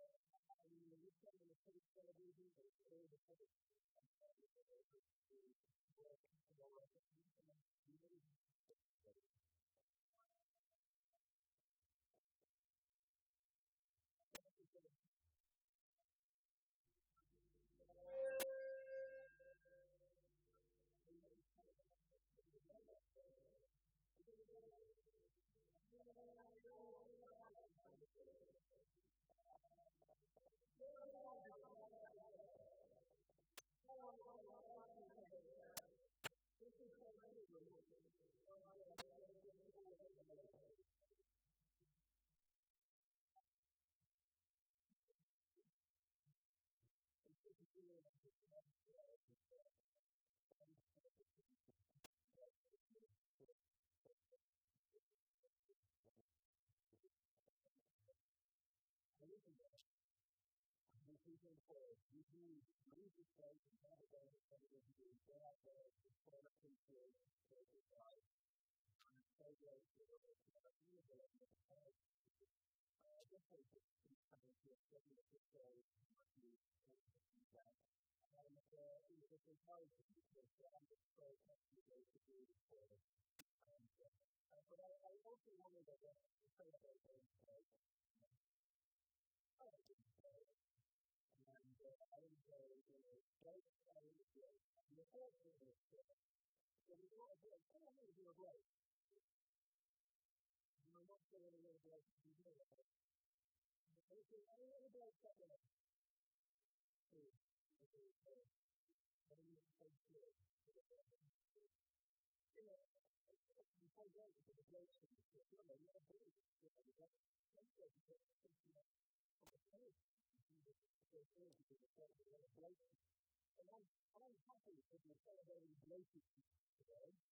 and you look at the state television, they say the public. People say, you do Jesus Christ and have a way of saying you that way to start appreciating Jesus Christ. I'm so grateful that you are there to help. I guess I just keep coming to a certain episode of you and that. And uh, it was encouraging because I'm just so happy to be for it. And, uh, but I, I also wanted to say about those and uh, I would say uh, right out of the gate. And the fourth thing is this. So we go ahead, come a break. And I won't say any little break if you do it. But if there's any little break coming up, please, if a what you think good? You know, it's so great because the can good. You know, you have breaks. You know, you have breaks. You know, okay. And I'm, I'm happy that we're celebrating Blakey today. And uh, happy time. I'm in love with the big world that they want to see in this city. That's a that can. We don't know what we're looking for, but they often by the by the door there, there's the uh, some time.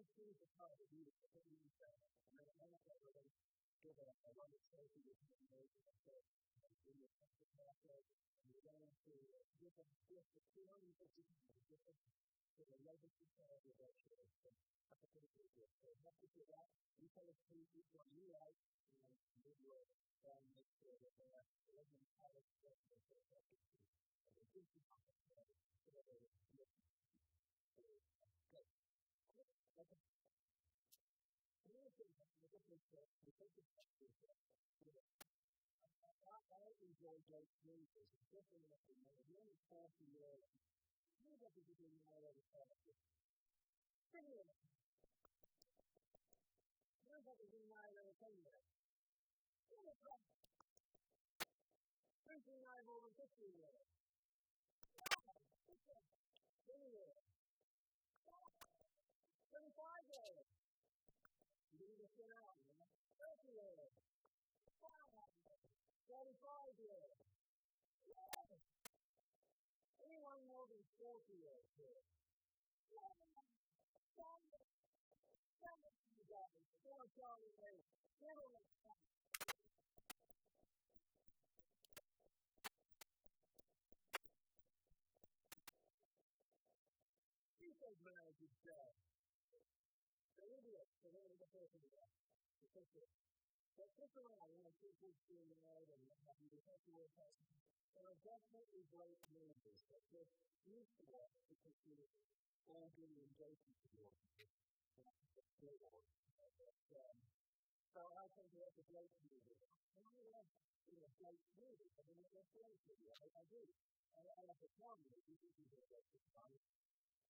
the the the the it's really You choose the part that you going to give a, a lot of space to your information and say, in and you're going to different, different, different, different, to the legacy of your restoration. That's a pretty good gift. So, happy for that. You tell us who you want you like, and we will try and make sure that they are living out of the. And we think you have to take a picture of it. I enjoy great Jesus, especially at the moment. The only 40 year old. You don't have to be in my other pastor. Brilliant. You don't have to be my other pastor. Brilliant. Thinking I have over 50 years. Anyway. 25 years. You need to sit out. Marriage is. So idiot, so what is the person to but stick around when people feel love and have you have to work out. There are definitely great movies that just used to work because you all do enjoy people work. So I think that's a great movie. And I love you know, great movies. I mean, that's great movie. I, I do. And I like the comedy. You think you get that comedy.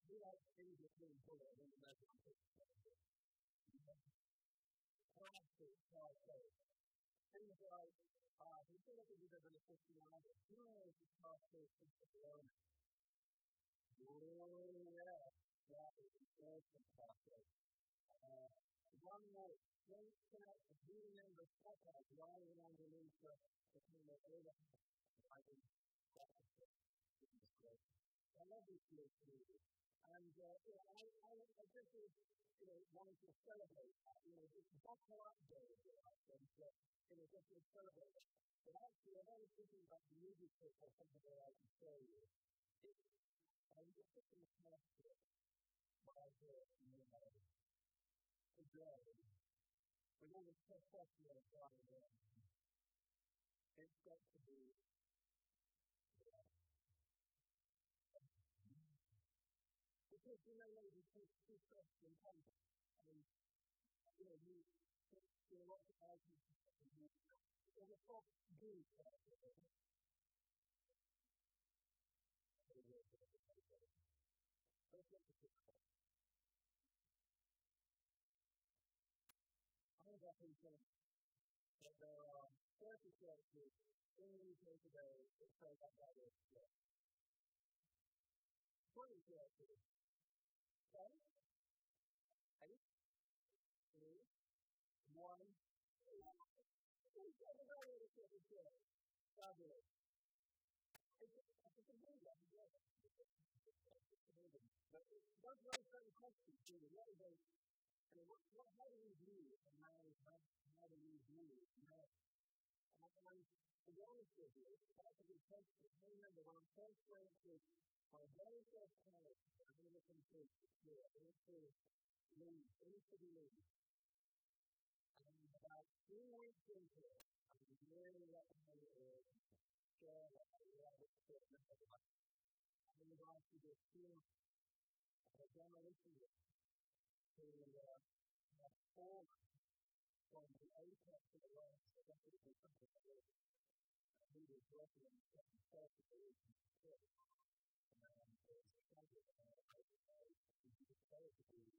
You like things that are important. I think that's what classic cliche. Things like, uh, we feel like we that in the 59, but who knows the cliche since the corona? Oh, yeah. That is an awesome cliche. Uh, one more strength connect the beating in the spotlight lying underneath the, the kind of overhead. I think that's it. I love this. And, uh, you I, I, I just was, you know, wanting to celebrate that. You know, it's buckle up day, and, uh, you know, just to celebrate it. But actually, I was thinking about the clip or something that I can show you. It, I was just in the past by the, you know, today, with all the testosterone flying around, it's got to be because you know, ladies, take two steps in contact. I mean, you know, you, there are lots of arguments there's a false view of it. I have often said that there are 30 churches in the UK today that say that that is true. 20 churches. Ten? Eight? Three? One? Today? Fabulous. It's, it's amazing. But don't raise certain questions, you? What is a I what, how do we view a marriage? How, do we view marriage? And, and to be honest with you, that's a good question. Remember, when I'm first to my very first marriage, I'm going to look into here, into leave, into the leave. And about two weeks into it, I was really letting my share what I love with the I was asked to do two a demolition to uh, from the apex of the the. He was working in the second part of the region and was excited about how to say he was told to be the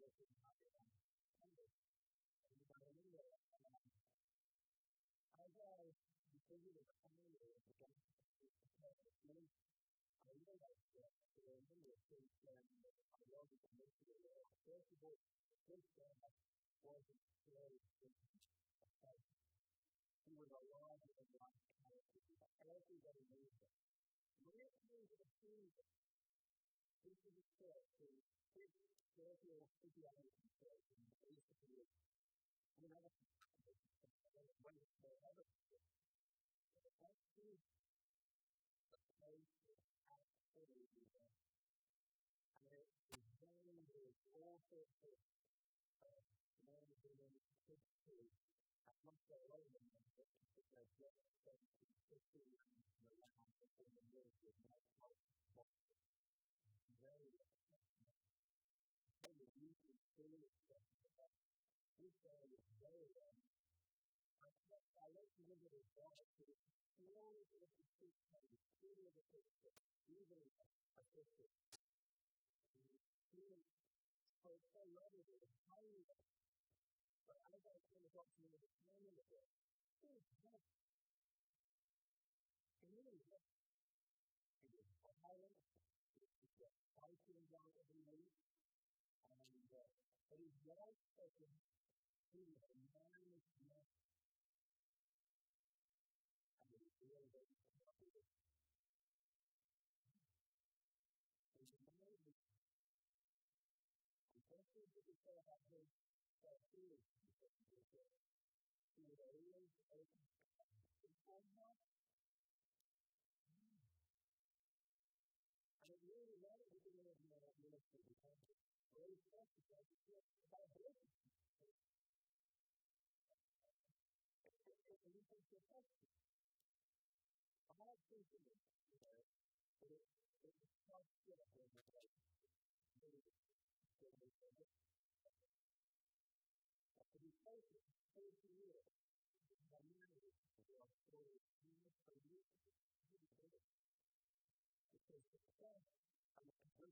looking at it and. And remember um, as I visited the of the I realized that there a of Wanted to make sure that, first of all, this guy wasn't slave He was a larger than life. Everybody knew him. Came to the kingdom, this is a church who his spiritual physiology church and basically I mean, church. Um, and I was in the church too. I must have learned in my church because I just spent 15 years around the. Very exceptional. And the very exceptional. This guy was very to slowly get to see how the of the picture, even a picture, as I came across him in the time of it, he was tough. He really was. He was violent. He was fighting down every week. And, uh, but his wife said to a man of and it is really what you come up with. And the man is the best thing to say about him really love the beginning of my ministry because very practical about breaking you can protect it. A hard thing to do, you know, but it, it is not good in the relationship.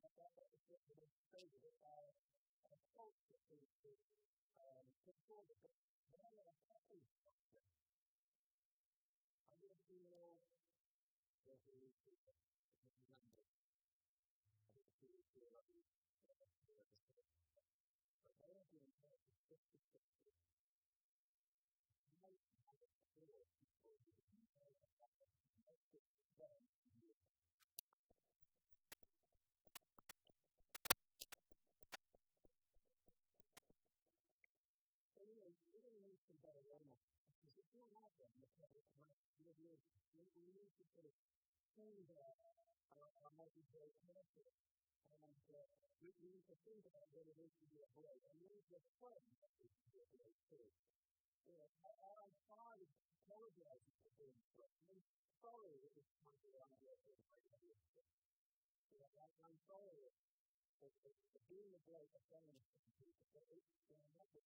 kind of what was the best that I decided to say to expect from my marriage is what is serial monogamy. You know that about right. And then get to the next one. The first and second is that this central stages, moment, that is the most stable. But that is the most stable uh, a culture to, to um, control it. But then a happy structure. I'm going to feel there's a number. I'm going to feel like but I don't feel like it's just the structure. Might have a clear before you can tell us how to make it done to you. So, you know, you really need some better awareness. Because if you have them, the public live. We need to sort of change our, our, our multi-day connection. And uh, we, we need to think about what it is to be a boy. And we need to explain what it is to be a boy, too. You know, I'm sorry for being sick. I'm sorry that the right way to be You know, I'm sorry that, being a boy is going to be people, but it's going to happen.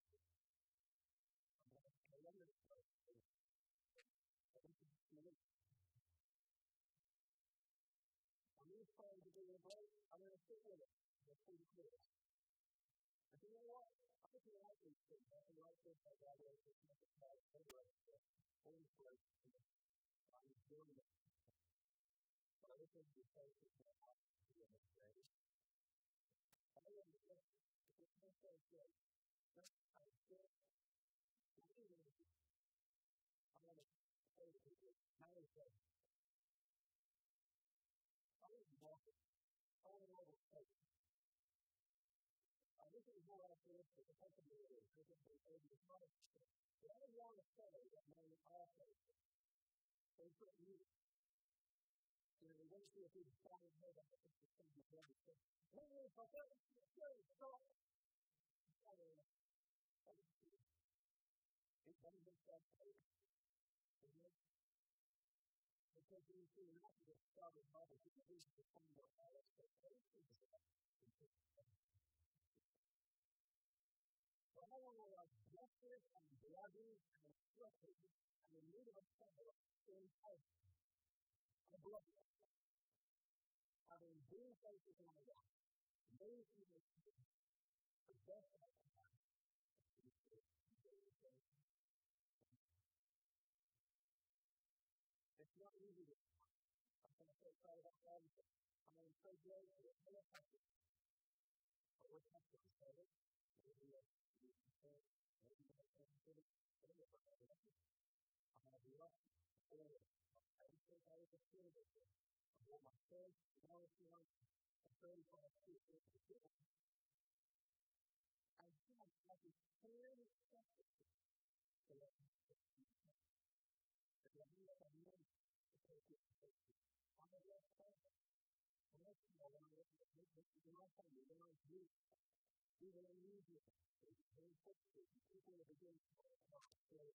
I'm going to tell them this person. I think it's good. Going to to be. I'm going to sit with it. That's pretty clear. And you know what? I think you like these things. I think like this, that, like this, that, like that, Holy Spirit, I'm doing it. But other things you say is I to be in this way. I don't know if it's not so good. That's how it's good. I'm going to I'm going to say to you, how is that? I was walking. I want to know what's I think it was optimistic. The possibility is that they say it's not a. But I want to say that man also they put you. You know, they see if he find head up against the same of. So, hey, if I thought it was good, stop. It doesn't make that clear. Because we see not just God and Mother, but we see the same of our expectations of God. So I want to like justice and bloody and and the need of power in heaven. And blood. Having been faces in our life, who make the best of our time, it's not easy to I'm going to say sorry about of. I'm going to say great, but it's not effective. But we're going to say it. Maybe you can say, maybe you might say it. Maybe it's not effective. I'm going to be up for it. I just think I was a student of this. I my first knowledge one and 35 people to do it. And God has a clear to let me to you. If you have a need to take it to safety, I'm a left hand. I'm not sure when I look at this, this is my family, when I do even in music, it's very positive. People will begin to talk about the story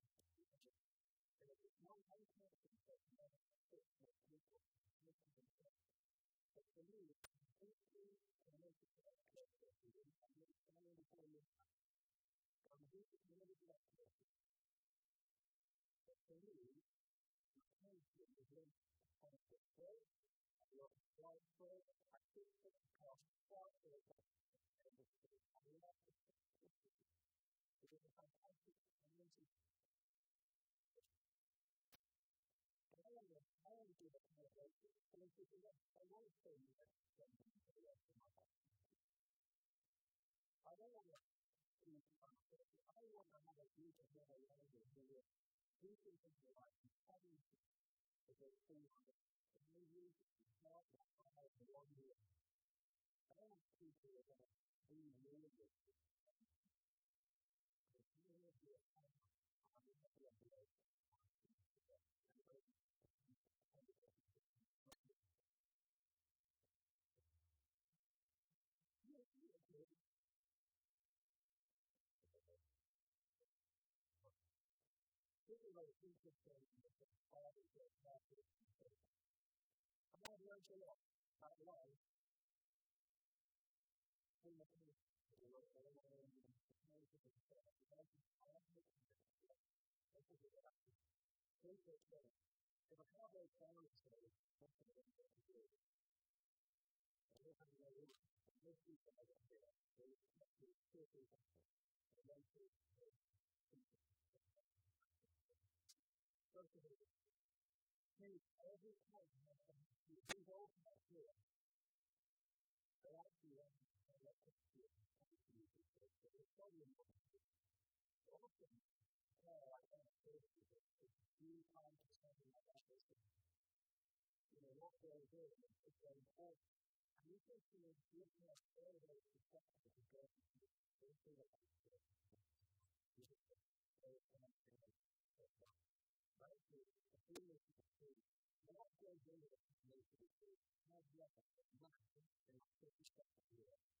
my own person says no, it's what people make of themselves. But for me, safety and mental accessibility is something standing before me. I'm here to community that person. But for me, my parenting is linked on the first, I love God's first, I want to say that for the rest of my life. I don't want to be confident. I want to have a you can have a language who do things in your life and tell you that they're for and they use it to help and follow the one is. I want people that are being religious. But if you want to be a part of I'm going to be a blessing. Yes, yes, yes. Particular interesting with the father that pastor I'm not very sure how it was. In the case of the Lord, I it's the case of the Lord, but I think all of it is the Lord. This is what I think. Here's the thing. If a cowboy farmer says, what's the name of the Lord? And if I'm going to and most people are going to do it, they have to still do something. And But it's probably not Often, oh, I don't think it's. You know, what they're doing is it's very important. And you think to all The foolish is true. Is true. Have love, love, and I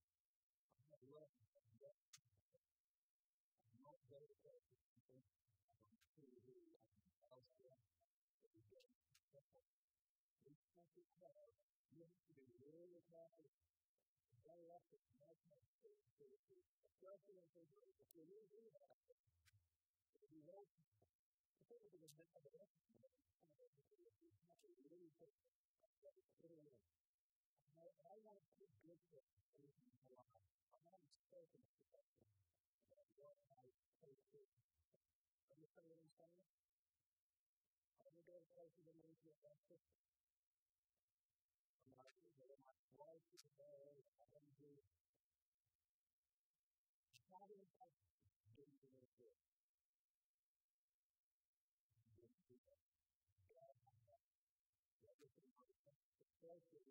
I want to be good for the saying? I'm not going to my wife the bed. I to do it closer when you're maintaining your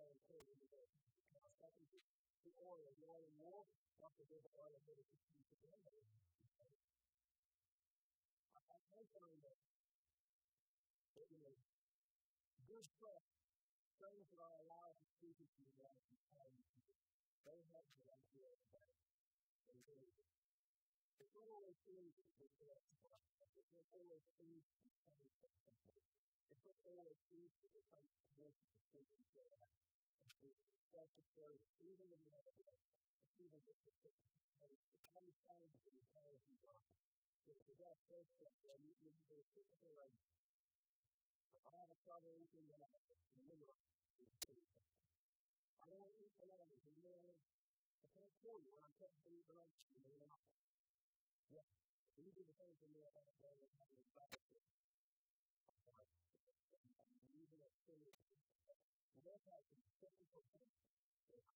very clear that to that, that you things that are allowed to speak tell you, they have the idea that. Do. It's not always easy to do. It's not always easy to say something. It's not always to what the decisions are. It's like to self-declared even in the even if it's the common science that is how it's done. If you first step, then you can do. I have a problem I don't eat the land of the man. I can't kill you when I can't do the right to you. Yeah. The same thing that I have done.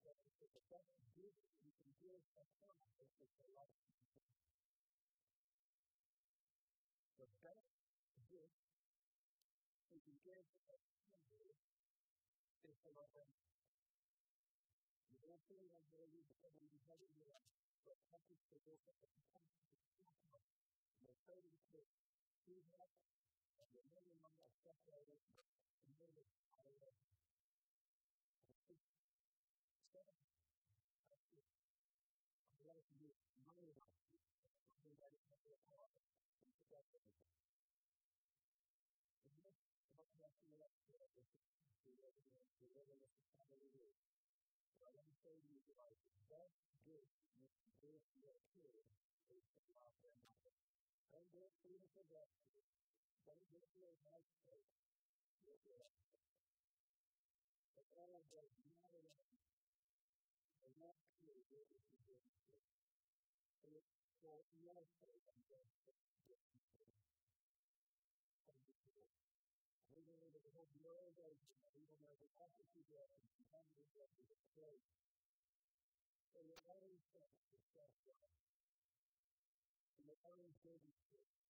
says that the best gift you can give a child is the life The best gift you can give a child is the life The whole thing I gave you because I'm headed to that, but that is the work of the child. The third is that he has a million number of separated, a million apart. Think about everything. And this, what I'm asking you up here is to do everything to whatever this is how it is. What I'm saying to you tonight is that gift you give your kids is to love their mother. Don't do it for your possession. Don't do it for your wife's sake. Do it for your But all of those matter. And that's really what we do for your sake and for We will be able to know that we will never have to do that and come to that with faith. So the only thing is that God. And the only thing is that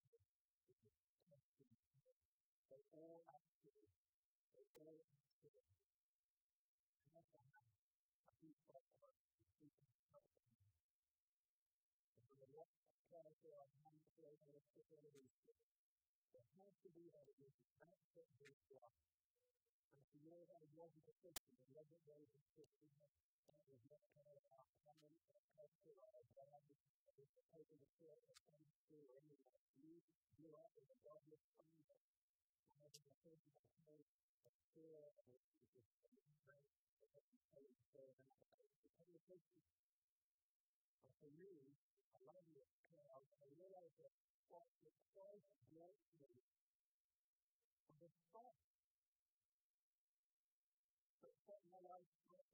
the facilities. There has to be a aspect based block. And if you know that it wasn't a system, it wasn't very consistent, it was not kind of outcoming, culture, or bad, it was taking the care of some school or anyone. You grew up in a godless family. I had a person that had a school, and it was just a great, it was a great, so that was a kind But for me, I love this crowd. I realize that what the Christ brought me was a thought. But what my life,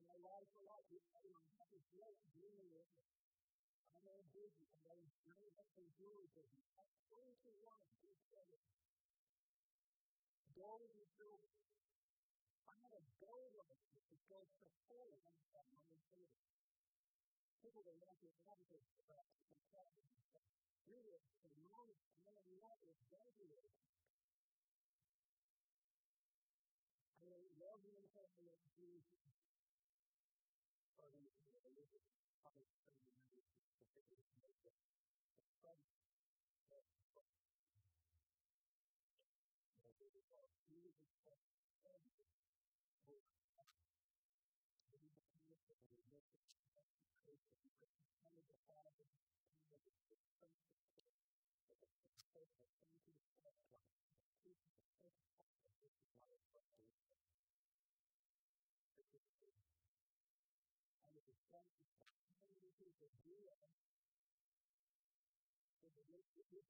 my life a lot, you I have this great dream. I'm all busy, and I was doing something really busy. I'm 21, good seven. Gold and silver. I had a gold on it because the whole one had money too people that want to advocate about the problem. Really, Mire, hermanos, la Navidad es grande. I love you and thank you, Jesus. Father, you are the Lord. Father, you are the Lord. Father, you are the Lord. Father, you are the Lord. Jesus Christ, Father, This